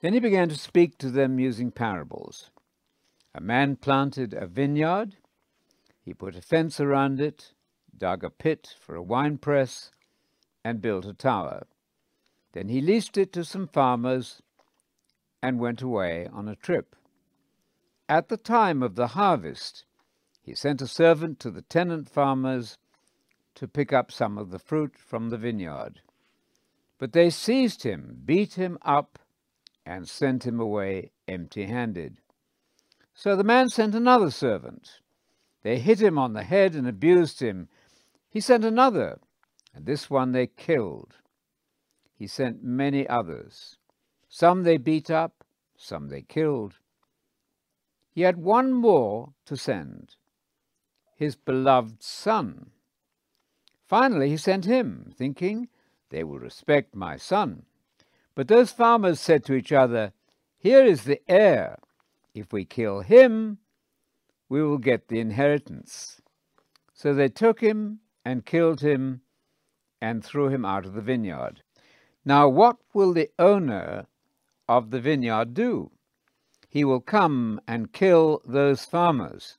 Then he began to speak to them using parables. A man planted a vineyard, he put a fence around it, dug a pit for a wine press, and built a tower. Then he leased it to some farmers and went away on a trip. At the time of the harvest, he sent a servant to the tenant farmers to pick up some of the fruit from the vineyard. But they seized him, beat him up, and sent him away empty handed. So the man sent another servant. They hit him on the head and abused him. He sent another, and this one they killed. He sent many others. Some they beat up, some they killed. He had one more to send his beloved son. Finally, he sent him, thinking, They will respect my son. But those farmers said to each other, Here is the heir. If we kill him, we will get the inheritance. So they took him and killed him and threw him out of the vineyard. Now, what will the owner of the vineyard do? He will come and kill those farmers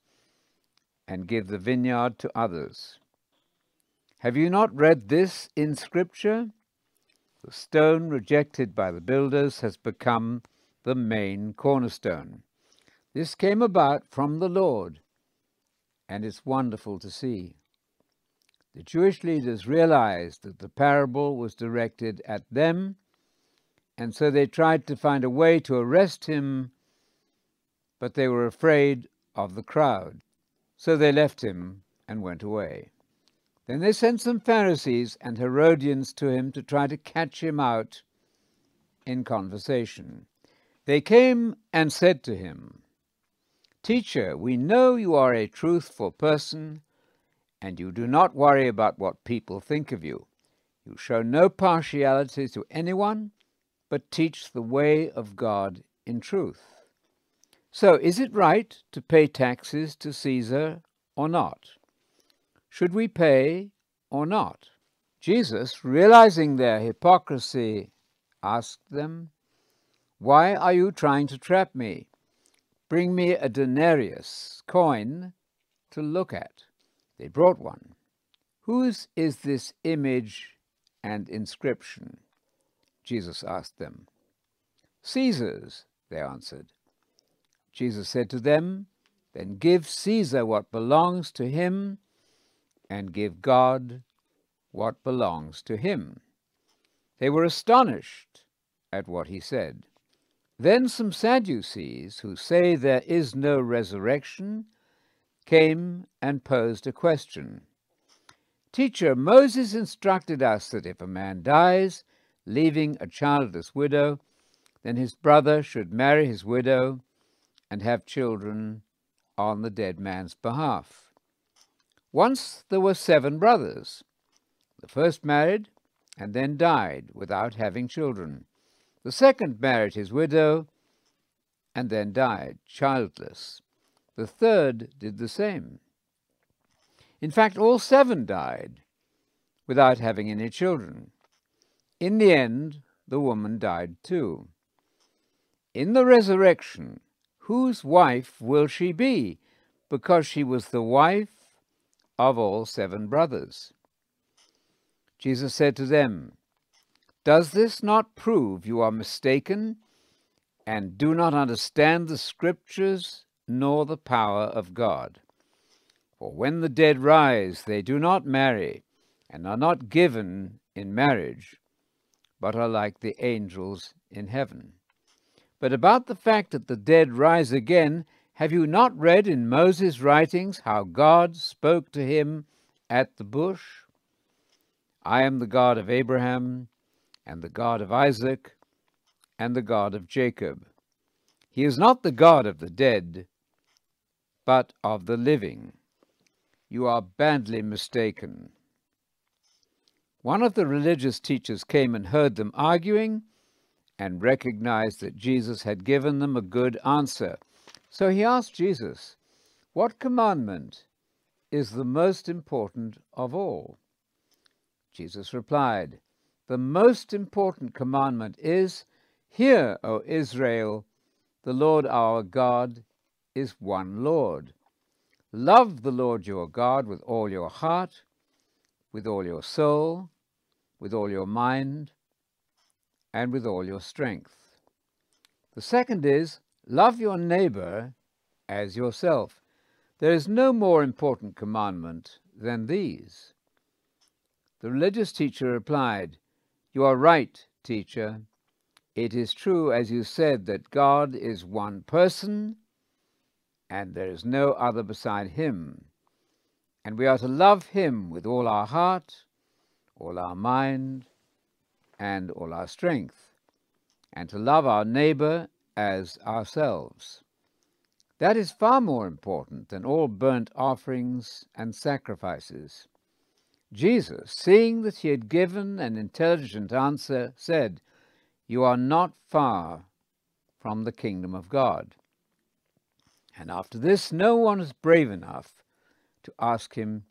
and give the vineyard to others. Have you not read this in Scripture? The stone rejected by the builders has become the main cornerstone. This came about from the Lord, and it's wonderful to see. The Jewish leaders realized that the parable was directed at them, and so they tried to find a way to arrest him, but they were afraid of the crowd. So they left him and went away. Then they sent some Pharisees and Herodians to him to try to catch him out in conversation. They came and said to him, Teacher, we know you are a truthful person, and you do not worry about what people think of you. You show no partiality to anyone, but teach the way of God in truth. So, is it right to pay taxes to Caesar or not? Should we pay or not? Jesus, realizing their hypocrisy, asked them, Why are you trying to trap me? Bring me a denarius coin to look at. They brought one. Whose is this image and inscription? Jesus asked them. Caesar's, they answered. Jesus said to them, Then give Caesar what belongs to him, and give God what belongs to him. They were astonished at what he said. Then some Sadducees, who say there is no resurrection, came and posed a question. Teacher, Moses instructed us that if a man dies, leaving a childless widow, then his brother should marry his widow and have children on the dead man's behalf. Once there were seven brothers. The first married and then died without having children. The second married his widow and then died childless. The third did the same. In fact, all seven died without having any children. In the end, the woman died too. In the resurrection, whose wife will she be? Because she was the wife of all seven brothers. Jesus said to them, does this not prove you are mistaken and do not understand the Scriptures nor the power of God? For when the dead rise, they do not marry and are not given in marriage, but are like the angels in heaven. But about the fact that the dead rise again, have you not read in Moses' writings how God spoke to him at the bush? I am the God of Abraham, and the God of Isaac, and the God of Jacob. He is not the God of the dead, but of the living. You are badly mistaken. One of the religious teachers came and heard them arguing and recognized that Jesus had given them a good answer. So he asked Jesus, What commandment is the most important of all? Jesus replied, the most important commandment is Hear, O Israel, the Lord our God is one Lord. Love the Lord your God with all your heart, with all your soul, with all your mind, and with all your strength. The second is love your neighbor as yourself. There is no more important commandment than these. The religious teacher replied, You are right, teacher. It is true, as you said, that God is one person and there is no other beside him. And we are to love him with all our heart, all our mind, and all our strength, and to love our neighbor as ourselves. That is far more important than all burnt offerings and sacrifices. Jesus, seeing that he had given an intelligent answer, said, You are not far from the kingdom of God. And after this, no one was brave enough to ask him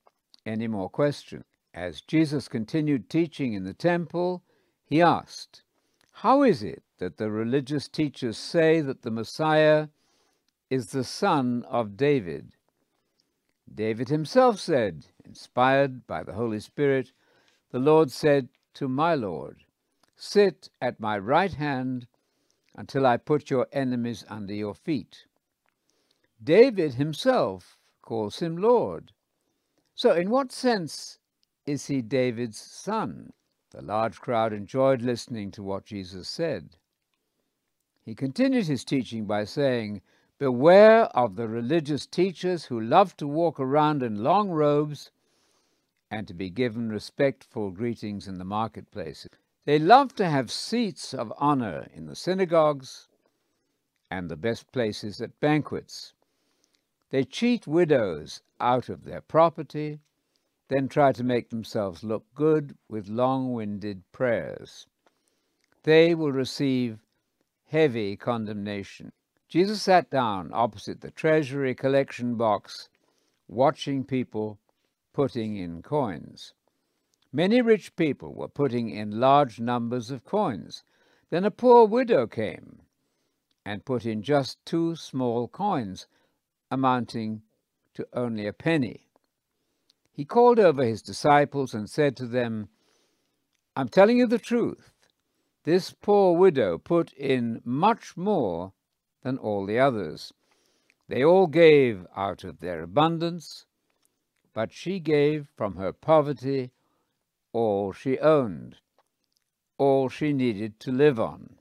any more questions. As Jesus continued teaching in the temple, he asked, How is it that the religious teachers say that the Messiah is the son of David? David himself said, inspired by the Holy Spirit, The Lord said to my Lord, Sit at my right hand until I put your enemies under your feet. David himself calls him Lord. So, in what sense is he David's son? The large crowd enjoyed listening to what Jesus said. He continued his teaching by saying, Beware of the religious teachers who love to walk around in long robes and to be given respectful greetings in the marketplaces. They love to have seats of honor in the synagogues and the best places at banquets. They cheat widows out of their property, then try to make themselves look good with long winded prayers. They will receive heavy condemnation. Jesus sat down opposite the treasury collection box, watching people putting in coins. Many rich people were putting in large numbers of coins. Then a poor widow came and put in just two small coins amounting to only a penny. He called over his disciples and said to them, I'm telling you the truth. This poor widow put in much more than all the others. They all gave out of their abundance, but she gave from her poverty all she owned, all she needed to live on.